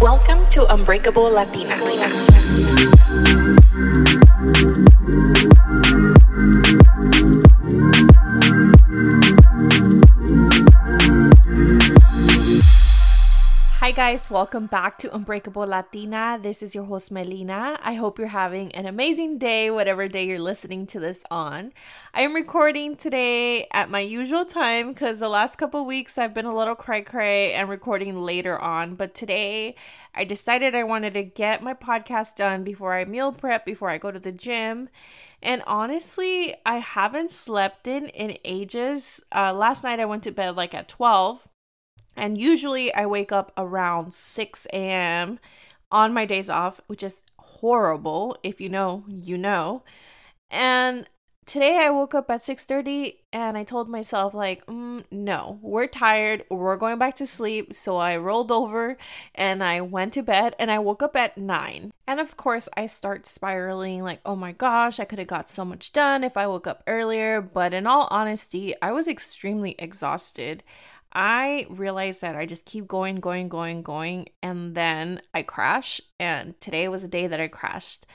Welcome to Unbreakable Latina. Guys, welcome back to Unbreakable Latina. This is your host, Melina. I hope you're having an amazing day, whatever day you're listening to this on. I am recording today at my usual time because the last couple weeks I've been a little cray cray and recording later on. But today I decided I wanted to get my podcast done before I meal prep, before I go to the gym. And honestly, I haven't slept in in ages. Uh, last night I went to bed like at 12 and usually I wake up around 6 a.m. on my days off, which is horrible. If you know, you know. And today I woke up at 6:30 and I told myself like, mm, "No, we're tired. We're going back to sleep." So I rolled over and I went to bed and I woke up at 9. And of course, I start spiraling like, "Oh my gosh, I could have got so much done if I woke up earlier." But in all honesty, I was extremely exhausted. I realized that I just keep going, going, going, going, and then I crash. And today was a day that I crashed.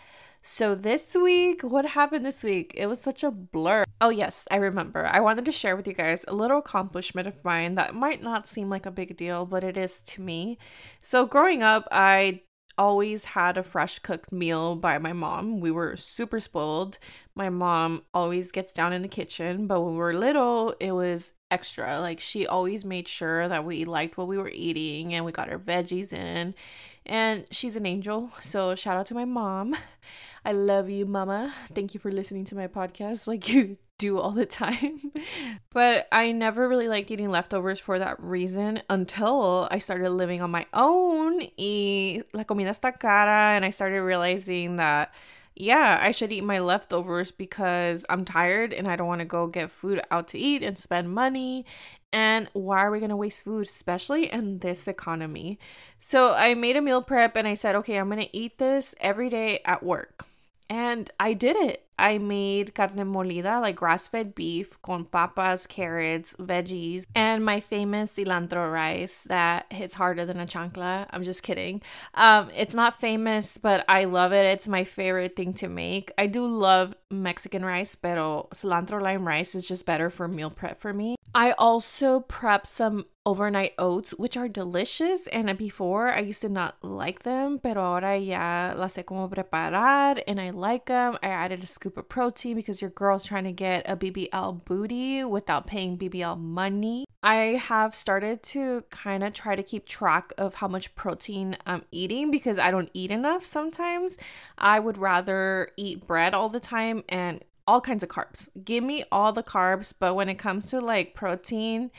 So this week, what happened this week? It was such a blur. Oh, yes, I remember. I wanted to share with you guys a little accomplishment of mine that might not seem like a big deal, but it is to me. So, growing up, I always had a fresh cooked meal by my mom. We were super spoiled. My mom always gets down in the kitchen, but when we were little, it was extra. Like she always made sure that we liked what we were eating and we got our veggies in. And she's an angel. So shout out to my mom. I love you, mama. Thank you for listening to my podcast like you do all the time. but I never really liked eating leftovers for that reason until I started living on my own. Y la comida está cara and I started realizing that yeah, I should eat my leftovers because I'm tired and I don't want to go get food out to eat and spend money. And why are we going to waste food, especially in this economy? So I made a meal prep and I said, okay, I'm going to eat this every day at work. And I did it. I made carne molida, like grass fed beef, con papas, carrots, veggies, and my famous cilantro rice that hits harder than a chancla. I'm just kidding. Um, it's not famous, but I love it. It's my favorite thing to make. I do love Mexican rice, pero cilantro lime rice is just better for meal prep for me. I also prep some overnight oats, which are delicious. And before, I used to not like them, pero ahora ya las sé cómo preparar and I like them. I added a scoop of protein because your girl's trying to get a BBL booty without paying BBL money. I have started to kind of try to keep track of how much protein I'm eating because I don't eat enough sometimes. I would rather eat bread all the time and all kinds of carbs. Give me all the carbs, but when it comes to like protein,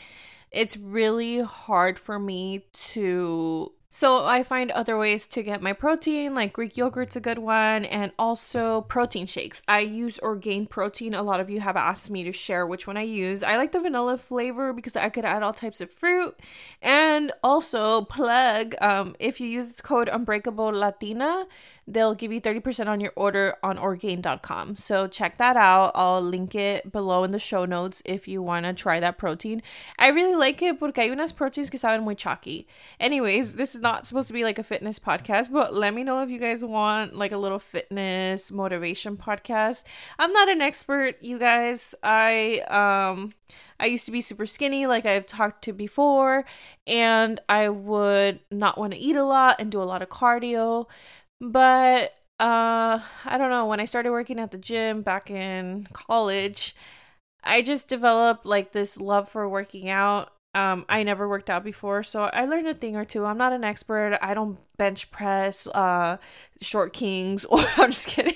it's really hard for me to so I find other ways to get my protein, like Greek yogurt's a good one, and also protein shakes. I use Orgain protein. A lot of you have asked me to share which one I use. I like the vanilla flavor because I could add all types of fruit. And also plug, um, if you use code Unbreakable Latina, they'll give you 30% on your order on orgain.com. So check that out. I'll link it below in the show notes if you want to try that protein. I really like it porque hay unas proteins que saben muy chalky. Anyways, this is not supposed to be like a fitness podcast, but let me know if you guys want like a little fitness motivation podcast. I'm not an expert, you guys. I um I used to be super skinny, like I've talked to before, and I would not want to eat a lot and do a lot of cardio. But uh I don't know, when I started working at the gym back in college, I just developed like this love for working out. Um I never worked out before, so I learned a thing or two. I'm not an expert. I don't bench press uh short kings or I'm just kidding.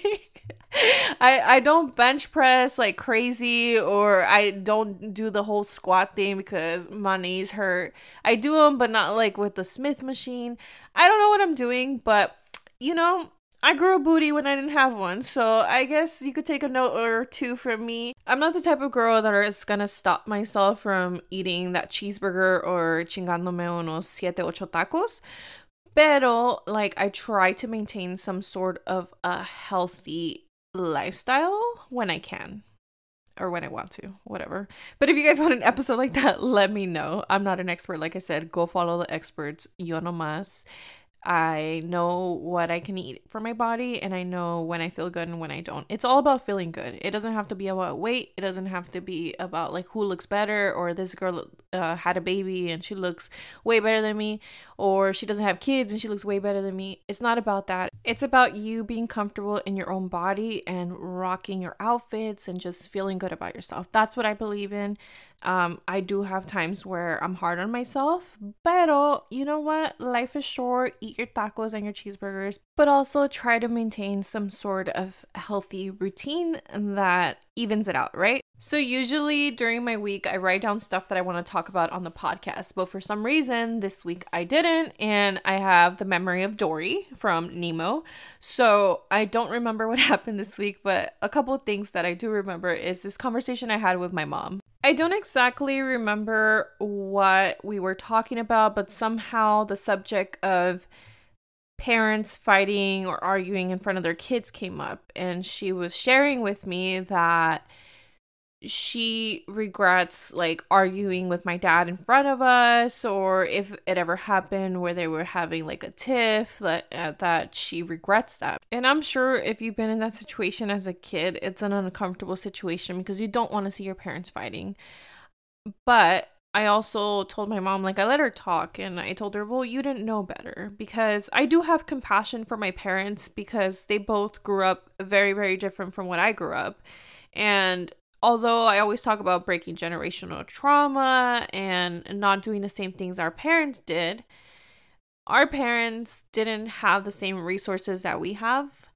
I I don't bench press like crazy or I don't do the whole squat thing because my knees hurt. I do them but not like with the Smith machine. I don't know what I'm doing, but you know, I grew a booty when I didn't have one, so I guess you could take a note or two from me. I'm not the type of girl that is gonna stop myself from eating that cheeseburger or chingándome unos siete ocho tacos. Pero, like, I try to maintain some sort of a healthy lifestyle when I can. Or when I want to, whatever. But if you guys want an episode like that, let me know. I'm not an expert, like I said. Go follow the experts. Yo no más I know what I can eat for my body and I know when I feel good and when I don't. It's all about feeling good. It doesn't have to be about weight. It doesn't have to be about like who looks better or this girl uh, had a baby and she looks way better than me or she doesn't have kids and she looks way better than me. It's not about that. It's about you being comfortable in your own body and rocking your outfits and just feeling good about yourself. That's what I believe in. Um, I do have times where I'm hard on myself, but you know what? Life is short. Eat your tacos and your cheeseburgers, but also try to maintain some sort of healthy routine that evens it out, right? So, usually during my week, I write down stuff that I want to talk about on the podcast, but for some reason, this week I didn't, and I have the memory of Dory from Nemo. So, I don't remember what happened this week, but a couple things that I do remember is this conversation I had with my mom. I don't exactly remember what we were talking about, but somehow the subject of parents fighting or arguing in front of their kids came up. And she was sharing with me that she regrets like arguing with my dad in front of us or if it ever happened where they were having like a tiff that uh, that she regrets that and i'm sure if you've been in that situation as a kid it's an uncomfortable situation because you don't want to see your parents fighting but I also told my mom, like, I let her talk and I told her, well, you didn't know better because I do have compassion for my parents because they both grew up very, very different from what I grew up. And although I always talk about breaking generational trauma and not doing the same things our parents did, our parents didn't have the same resources that we have.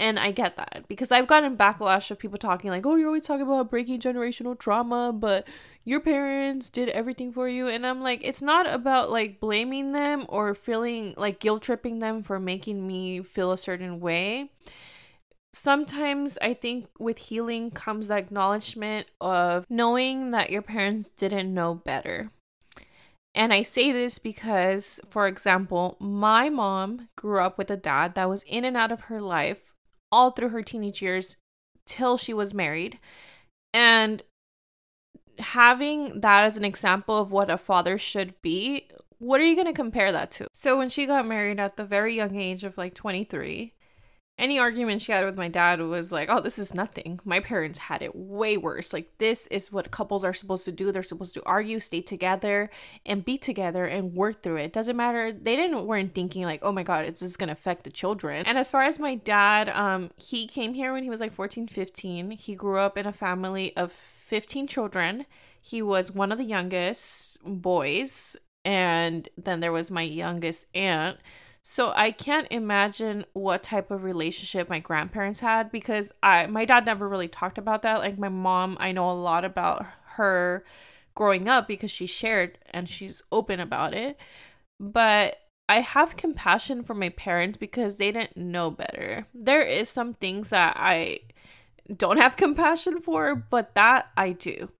And I get that because I've gotten backlash of people talking like, oh, you're always talking about breaking generational trauma, but your parents did everything for you. And I'm like, it's not about like blaming them or feeling like guilt tripping them for making me feel a certain way sometimes I think with healing comes the acknowledgement of knowing that your parents didn't know better. And I say this because, for example, my mom grew up with a dad that was in and out of her life all through her teenage years till she was married. And having that as an example of what a father should be, what are you going to compare that to? So, when she got married at the very young age of like 23, any argument she had with my dad was like, oh, this is nothing. My parents had it way worse. Like, this is what couples are supposed to do. They're supposed to argue, stay together, and be together and work through it. Doesn't matter. They didn't weren't thinking like, oh my god, it's just gonna affect the children. And as far as my dad, um, he came here when he was like 14, 15. He grew up in a family of 15 children. He was one of the youngest boys, and then there was my youngest aunt. So I can't imagine what type of relationship my grandparents had because I my dad never really talked about that. Like my mom, I know a lot about her growing up because she shared and she's open about it. But I have compassion for my parents because they didn't know better. There is some things that I don't have compassion for, but that I do.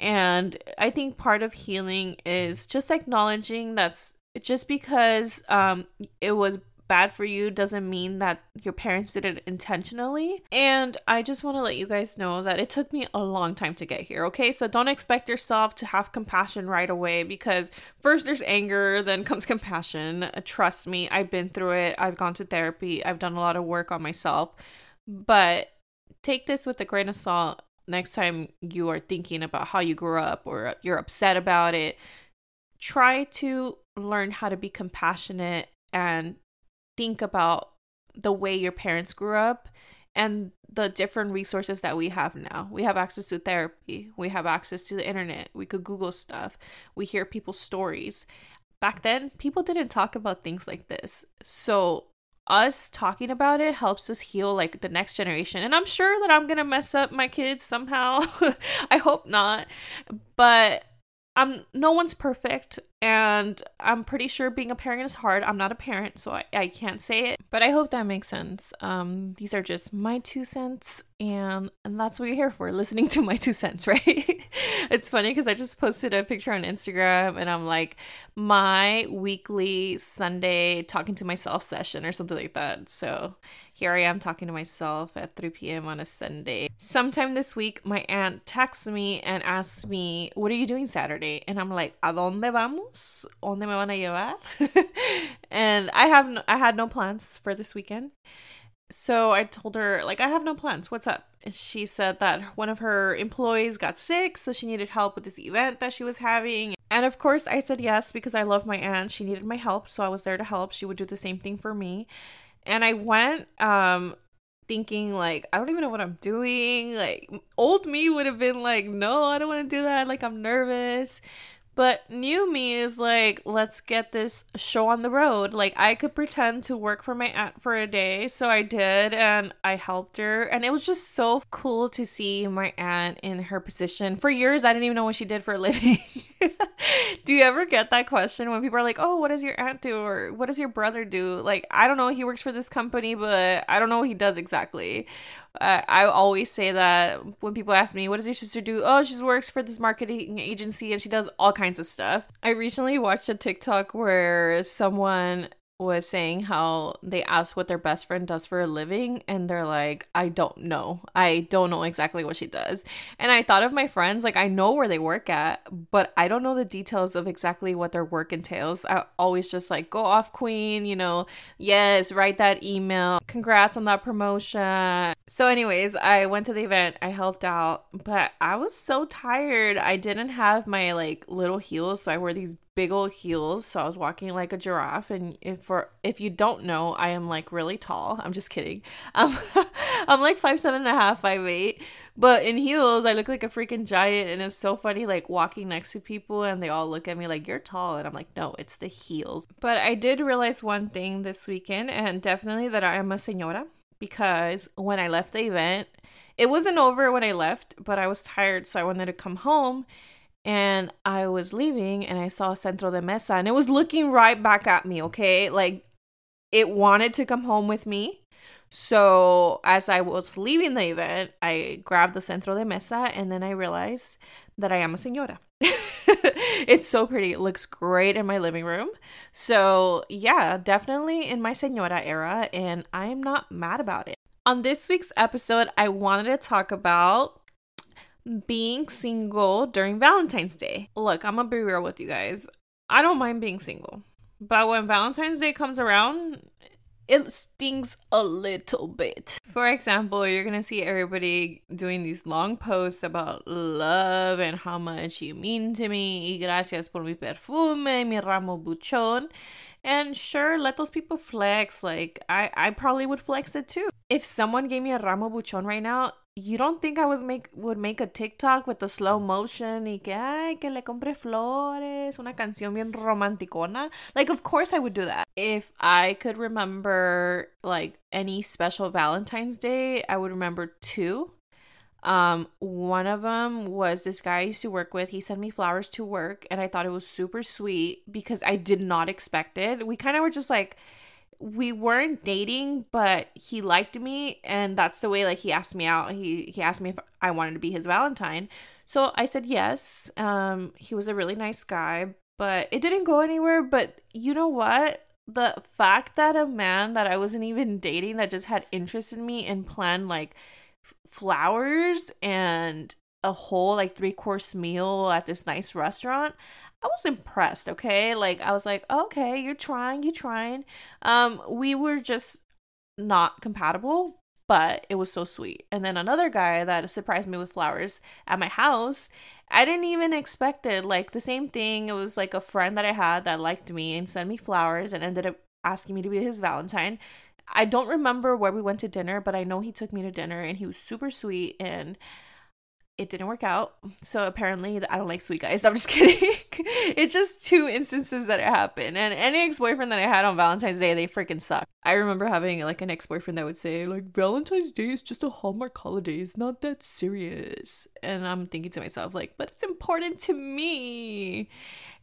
And I think part of healing is just acknowledging that's just because um it was bad for you doesn't mean that your parents did it intentionally. And I just want to let you guys know that it took me a long time to get here, okay? So don't expect yourself to have compassion right away because first there's anger, then comes compassion. Trust me, I've been through it. I've gone to therapy, I've done a lot of work on myself. But take this with a grain of salt next time you are thinking about how you grew up or you're upset about it. Try to learn how to be compassionate and think about the way your parents grew up and the different resources that we have now. We have access to therapy, we have access to the internet, we could Google stuff, we hear people's stories. Back then, people didn't talk about things like this. So, us talking about it helps us heal like the next generation. And I'm sure that I'm going to mess up my kids somehow. I hope not. But I'm no one's perfect and I'm pretty sure being a parent is hard. I'm not a parent, so I, I can't say it. But I hope that makes sense. Um these are just my two cents and and that's what you're here for, listening to my two cents, right? it's funny because I just posted a picture on Instagram and I'm like my weekly Sunday talking to myself session or something like that. So here I am talking to myself at 3 p.m. on a Sunday. Sometime this week, my aunt texts me and asks me, What are you doing Saturday? And I'm like, ¿A dónde vamos? ¿Dónde me van a llevar? and I have no, I had no plans for this weekend. So I told her like I have no plans. What's up? And she said that one of her employees got sick, so she needed help with this event that she was having. And of course, I said yes because I love my aunt. She needed my help, so I was there to help. She would do the same thing for me. And I went um thinking like I don't even know what I'm doing. Like old me would have been like, "No, I don't want to do that. Like I'm nervous." But new me is like, let's get this show on the road. Like, I could pretend to work for my aunt for a day. So I did, and I helped her. And it was just so cool to see my aunt in her position. For years, I didn't even know what she did for a living. do you ever get that question when people are like, oh, what does your aunt do? Or what does your brother do? Like, I don't know. He works for this company, but I don't know what he does exactly. Uh, I always say that when people ask me, what does your sister do? Oh, she works for this marketing agency and she does all kinds of stuff. I recently watched a TikTok where someone was saying how they asked what their best friend does for a living and they're like I don't know. I don't know exactly what she does. And I thought of my friends like I know where they work at, but I don't know the details of exactly what their work entails. I always just like go off queen, you know. Yes, write that email. Congrats on that promotion. So anyways, I went to the event. I helped out, but I was so tired. I didn't have my like little heels, so I wore these big old heels so i was walking like a giraffe and if for if you don't know i am like really tall. I'm just kidding. I'm like five seven and a half five eight. But in heels i look like a freaking giant and it's so funny like walking next to people and they all look at me like you're tall. And i'm like no it's the heels. But i did realize one thing this weekend and definitely that i am a senora because when i left the event it wasn't over when i left but i was tired so i wanted to come home and I was leaving and I saw Centro de Mesa and it was looking right back at me, okay? Like it wanted to come home with me. So as I was leaving the event, I grabbed the Centro de Mesa and then I realized that I am a senora. it's so pretty. It looks great in my living room. So, yeah, definitely in my senora era and I am not mad about it. On this week's episode, I wanted to talk about being single during Valentine's Day. Look, I'm gonna be real with you guys. I don't mind being single, but when Valentine's Day comes around, it stings a little bit. For example, you're gonna see everybody doing these long posts about love and how much you mean to me. Y gracias por mi perfume, mi ramo buchón. And sure, let those people flex. Like I, I probably would flex it too. If someone gave me a ramo buchón right now, you don't think I was make would make a TikTok with the slow motion y que ay que le compre flores, una canción bien romanticona? Like of course I would do that. If I could remember like any special Valentine's Day, I would remember two. Um one of them was this guy I used to work with. He sent me flowers to work and I thought it was super sweet because I did not expect it. We kind of were just like we weren't dating, but he liked me and that's the way like he asked me out. He he asked me if I wanted to be his Valentine. So I said yes. Um he was a really nice guy, but it didn't go anywhere, but you know what? The fact that a man that I wasn't even dating that just had interest in me and planned like f- flowers and a whole like three course meal at this nice restaurant I was impressed, okay? Like I was like, okay, you're trying, you're trying. Um, we were just not compatible, but it was so sweet. And then another guy that surprised me with flowers at my house, I didn't even expect it. Like the same thing, it was like a friend that I had that liked me and sent me flowers and ended up asking me to be his Valentine. I don't remember where we went to dinner, but I know he took me to dinner and he was super sweet and it didn't work out. So apparently, I don't like sweet guys. I'm just kidding. it's just two instances that it happened. And any ex boyfriend that I had on Valentine's Day, they freaking suck. I remember having like an ex boyfriend that would say, like, Valentine's Day is just a Hallmark holiday. It's not that serious. And I'm thinking to myself, like, but it's important to me.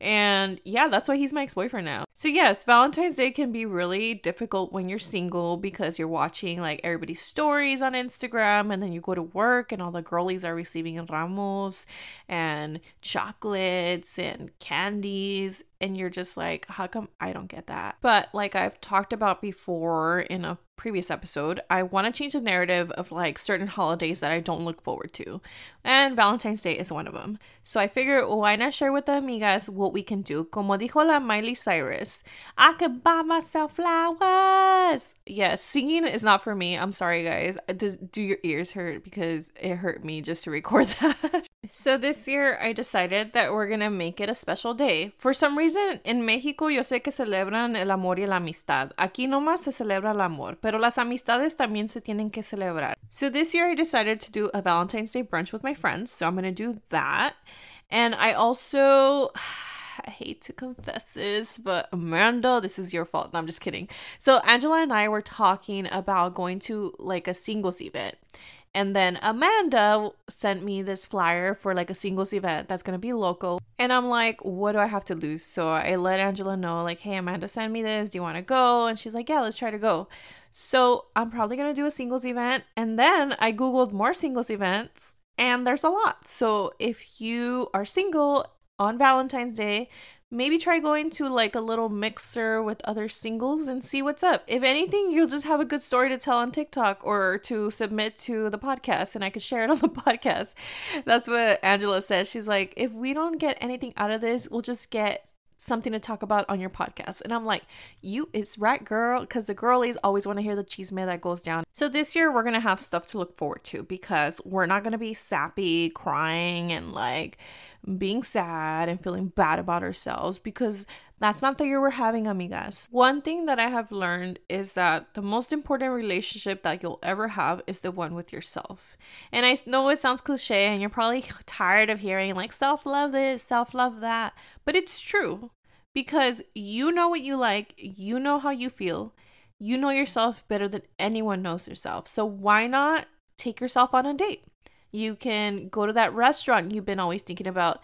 And yeah, that's why he's my ex boyfriend now. So, yes, Valentine's Day can be really difficult when you're single because you're watching like everybody's stories on Instagram and then you go to work and all the girlies are receiving ramos and chocolates and candies. And you're just like, how come I don't get that? But like I've talked about before in a previous episode, I want to change the narrative of like certain holidays that I don't look forward to. And Valentine's Day is one of them. So I figured, why not share with the amigas what we can do? Como dijo la Miley Cyrus, I could buy myself flowers. Yes, yeah, singing is not for me. I'm sorry, guys. Does do your ears hurt because it hurt me just to record that? so this year I decided that we're gonna make it a special day. For some reason, in Mexico yo sé que celebran el amor y la amistad. Aquí nomás se celebra el amor, pero las amistades también se tienen que celebrar. So this year I decided to do a Valentine's Day brunch with my friends. So I'm gonna do that. And I also I hate to confess this, but Amanda, this is your fault. No, I'm just kidding. So Angela and I were talking about going to like a singles event. And then Amanda sent me this flyer for like a singles event that's gonna be local. And I'm like, what do I have to lose? So I let Angela know, like, hey, Amanda sent me this. Do you wanna go? And she's like, yeah, let's try to go. So I'm probably gonna do a singles event. And then I Googled more singles events, and there's a lot. So if you are single on Valentine's Day, maybe try going to like a little mixer with other singles and see what's up. If anything, you'll just have a good story to tell on TikTok or to submit to the podcast and I could share it on the podcast. That's what Angela said. She's like, if we don't get anything out of this, we'll just get something to talk about on your podcast. And I'm like, you it's right, girl, because the girlies always want to hear the chisme that goes down. So this year we're gonna have stuff to look forward to because we're not gonna be sappy, crying, and like being sad and feeling bad about ourselves because that's not the year we're having, amigas. One thing that I have learned is that the most important relationship that you'll ever have is the one with yourself. And I know it sounds cliche and you're probably tired of hearing like self love this, self love that, but it's true because you know what you like, you know how you feel, you know yourself better than anyone knows yourself. So why not take yourself on a date? You can go to that restaurant you've been always thinking about.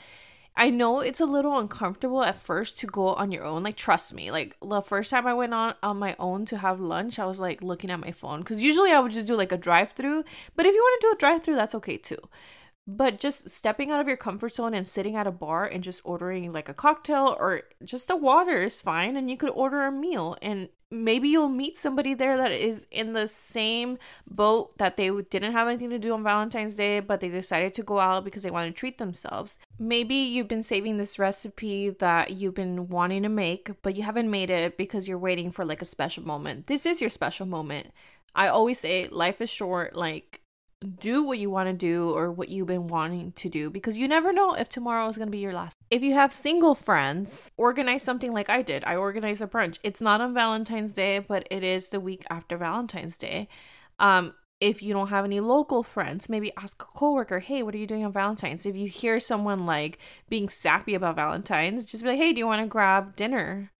I know it's a little uncomfortable at first to go on your own. Like, trust me. Like, the first time I went on on my own to have lunch, I was like looking at my phone because usually I would just do like a drive through. But if you want to do a drive through, that's okay too. But just stepping out of your comfort zone and sitting at a bar and just ordering like a cocktail or just the water is fine. And you could order a meal and maybe you'll meet somebody there that is in the same boat that they didn't have anything to do on Valentine's Day, but they decided to go out because they want to treat themselves. Maybe you've been saving this recipe that you've been wanting to make, but you haven't made it because you're waiting for like a special moment. This is your special moment. I always say life is short, like do what you want to do or what you've been wanting to do because you never know if tomorrow is going to be your last. If you have single friends, organize something like I did. I organized a brunch. It's not on Valentine's Day, but it is the week after Valentine's Day. Um, if you don't have any local friends, maybe ask a coworker, hey, what are you doing on Valentine's? If you hear someone like being sappy about Valentine's, just be like, hey, do you want to grab dinner?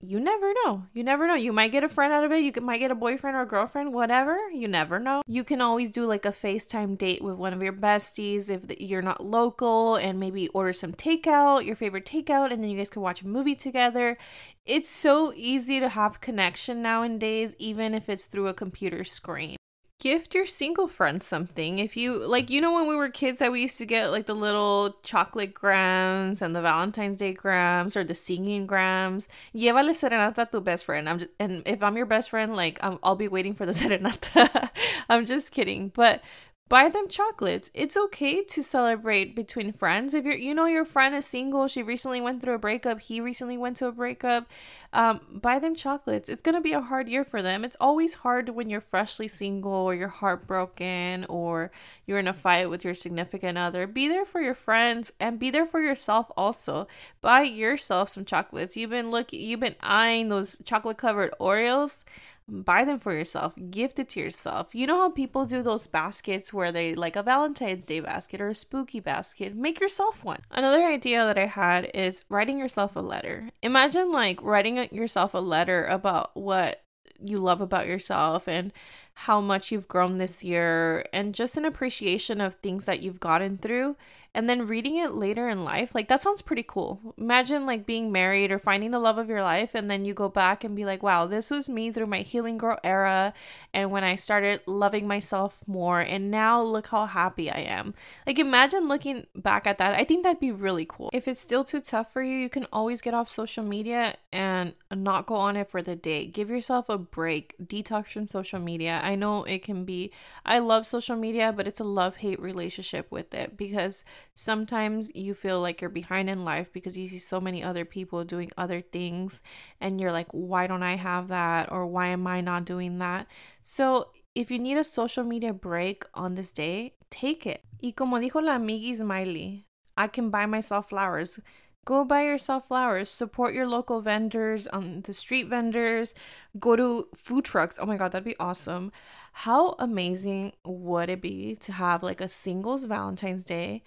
you never know. You never know. You might get a friend out of it. You might get a boyfriend or a girlfriend, whatever. You never know. You can always do like a FaceTime date with one of your besties if you're not local and maybe order some takeout, your favorite takeout, and then you guys can watch a movie together. It's so easy to have connection nowadays, even if it's through a computer screen gift your single friend something. If you like, you know, when we were kids, that we used to get like the little chocolate grams and the Valentine's Day grams or the singing grams. Llévale serenata tu best friend. I'm just, and if I'm your best friend, like i will be waiting for the serenata. I'm just kidding, but buy them chocolates. It's okay to celebrate between friends. If you're, you know, your friend is single, she recently went through a breakup, he recently went to a breakup, um, buy them chocolates. It's gonna be a hard year for them. It's always hard when you're freshly single or you're heartbroken or you're in a fight with your significant other. Be there for your friends and be there for yourself also. Buy yourself some chocolates. You've been looking, you've been eyeing those chocolate covered Oreos buy them for yourself gift it to yourself. You know how people do those baskets where they like a valentine's day basket or a spooky basket? Make yourself one. Another idea that i had is writing yourself a letter. Imagine like writing yourself a letter about what you love about yourself and how much you've grown this year and just an appreciation of things that you've gotten through and then reading it later in life, like that sounds pretty cool. Imagine like being married or finding the love of your life and then you go back and be like, "Wow, this was me through my healing girl era and when I started loving myself more and now look how happy I am." Like imagine looking back at that. I think that'd be really cool. If it's still too tough for you, you can always get off social media and not go on it for the day. Give yourself a break. Detox from social media. I know it can be I love social media, but it's a love-hate relationship with it because sometimes you feel like you're behind in life because you see so many other people doing other things and you're like, "Why don't I have that?" or "Why am I not doing that?" So, if you need a social media break on this day, take it. Y como dijo la amigui Smiley, I can buy myself flowers. Go buy yourself flowers. Support your local vendors, um, the street vendors. Go to food trucks. Oh my god, that'd be awesome. How amazing would it be to have like a singles Valentine's Day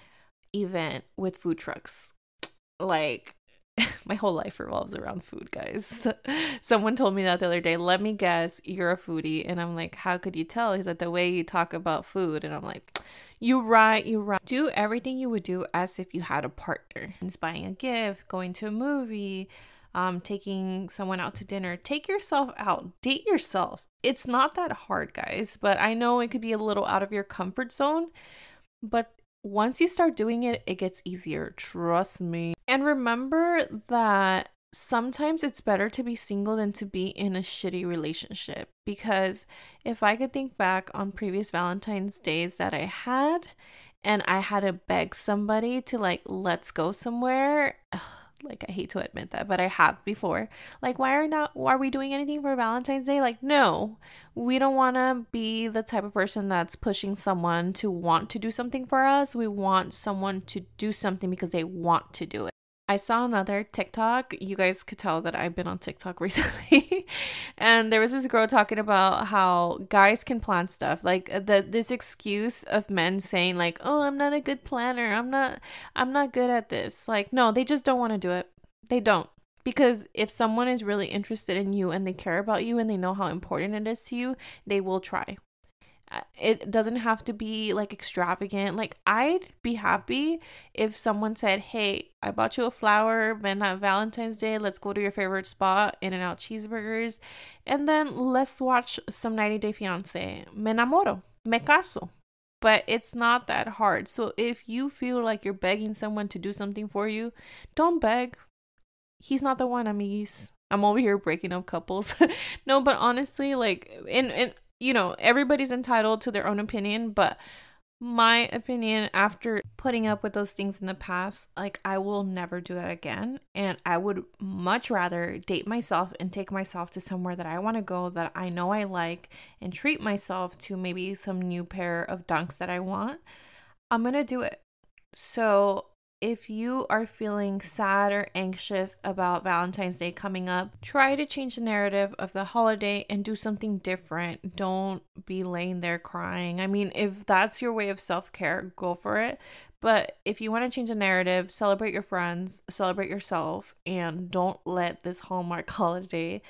event with food trucks? Like my whole life revolves around food, guys. Someone told me that the other day. Let me guess, you're a foodie, and I'm like, how could you tell? He's like, the way you talk about food, and I'm like you're right, you're right. Do everything you would do as if you had a partner. It's buying a gift, going to a movie, um, taking someone out to dinner. Take yourself out. Date yourself. It's not that hard, guys, but I know it could be a little out of your comfort zone. But once you start doing it, it gets easier. Trust me. And remember that sometimes it's better to be single than to be in a shitty relationship because if I could think back on previous Valentine's days that I had and I had to beg somebody to like let's go somewhere ugh, like I hate to admit that but I have before. Like why are not are we doing anything for Valentine's Day? Like no. We don't want to be the type of person that's pushing someone to want to do something for us. We want someone to do something because they want to do it I saw another TikTok. You guys could tell that I've been on TikTok recently. and there was this girl talking about how guys can plan stuff. Like uh, the this excuse of men saying like, "Oh, I'm not a good planner. I'm not I'm not good at this." Like, no, they just don't want to do it. They don't. Because if someone is really interested in you and they care about you and they know how important it is to you, they will try Uh, it doesn't have to be like extravagant. Like I'd be happy if someone said, "Hey, I bought you a flower, then on Valentine's Day, let's go to your favorite spot, In-N-Out cheeseburgers, and then let's watch some 90 Day Fiance. Me enamoro, me caso." But it's not that hard. So if you feel like you're begging someone to do something for you, don't beg. He's not the one, amigos. I'm over here breaking up couples. no, but honestly, like in in you know, everybody's entitled to their own opinion, but my opinion after putting up with those things in the past, like I will never do that again. And I would much rather date myself and take myself to somewhere that I want to go that I know I like and treat myself to maybe some new pair of dunks that I want. I'm going to do it. So if you are feeling sad or anxious about Valentine's Day coming up, try to change the narrative of the holiday and do something different. Don't be laying there crying. I mean, if that's your way of self care, go for it. But if you want to change the narrative, celebrate your friends, celebrate yourself, and don't let this Hallmark holiday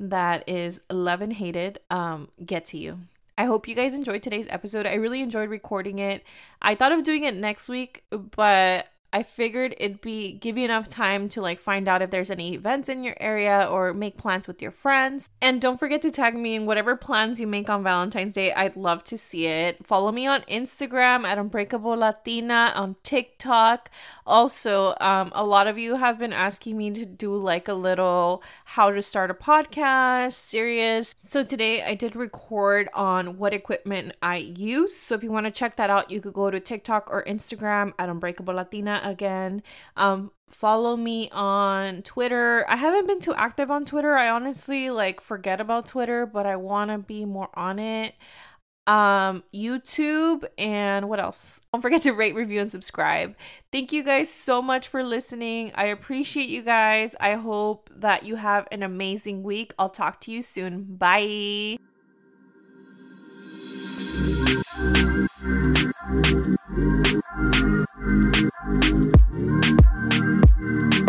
that is love and hated um, get to you. I hope you guys enjoyed today's episode. I really enjoyed recording it. I thought of doing it next week, but I figured it'd be give you enough time to like find out if there's any events in your area or make plans with your friends. And don't forget to tag me in whatever plans you make on Valentine's Day. I'd love to see it. Follow me on Instagram at Unbreakable Latina, on TikTok. Also, um, a lot of you have been asking me to do like a little how to start a podcast series. So today I did record on what equipment I use. So if you want to check that out, you could go to TikTok or Instagram at Unbreakable Latina again. Um, follow me on Twitter. I haven't been too active on Twitter. I honestly like forget about Twitter, but I want to be more on it. Um, YouTube and what else? Don't forget to rate, review, and subscribe. Thank you guys so much for listening. I appreciate you guys. I hope that you have an amazing week. I'll talk to you soon. Bye. thank you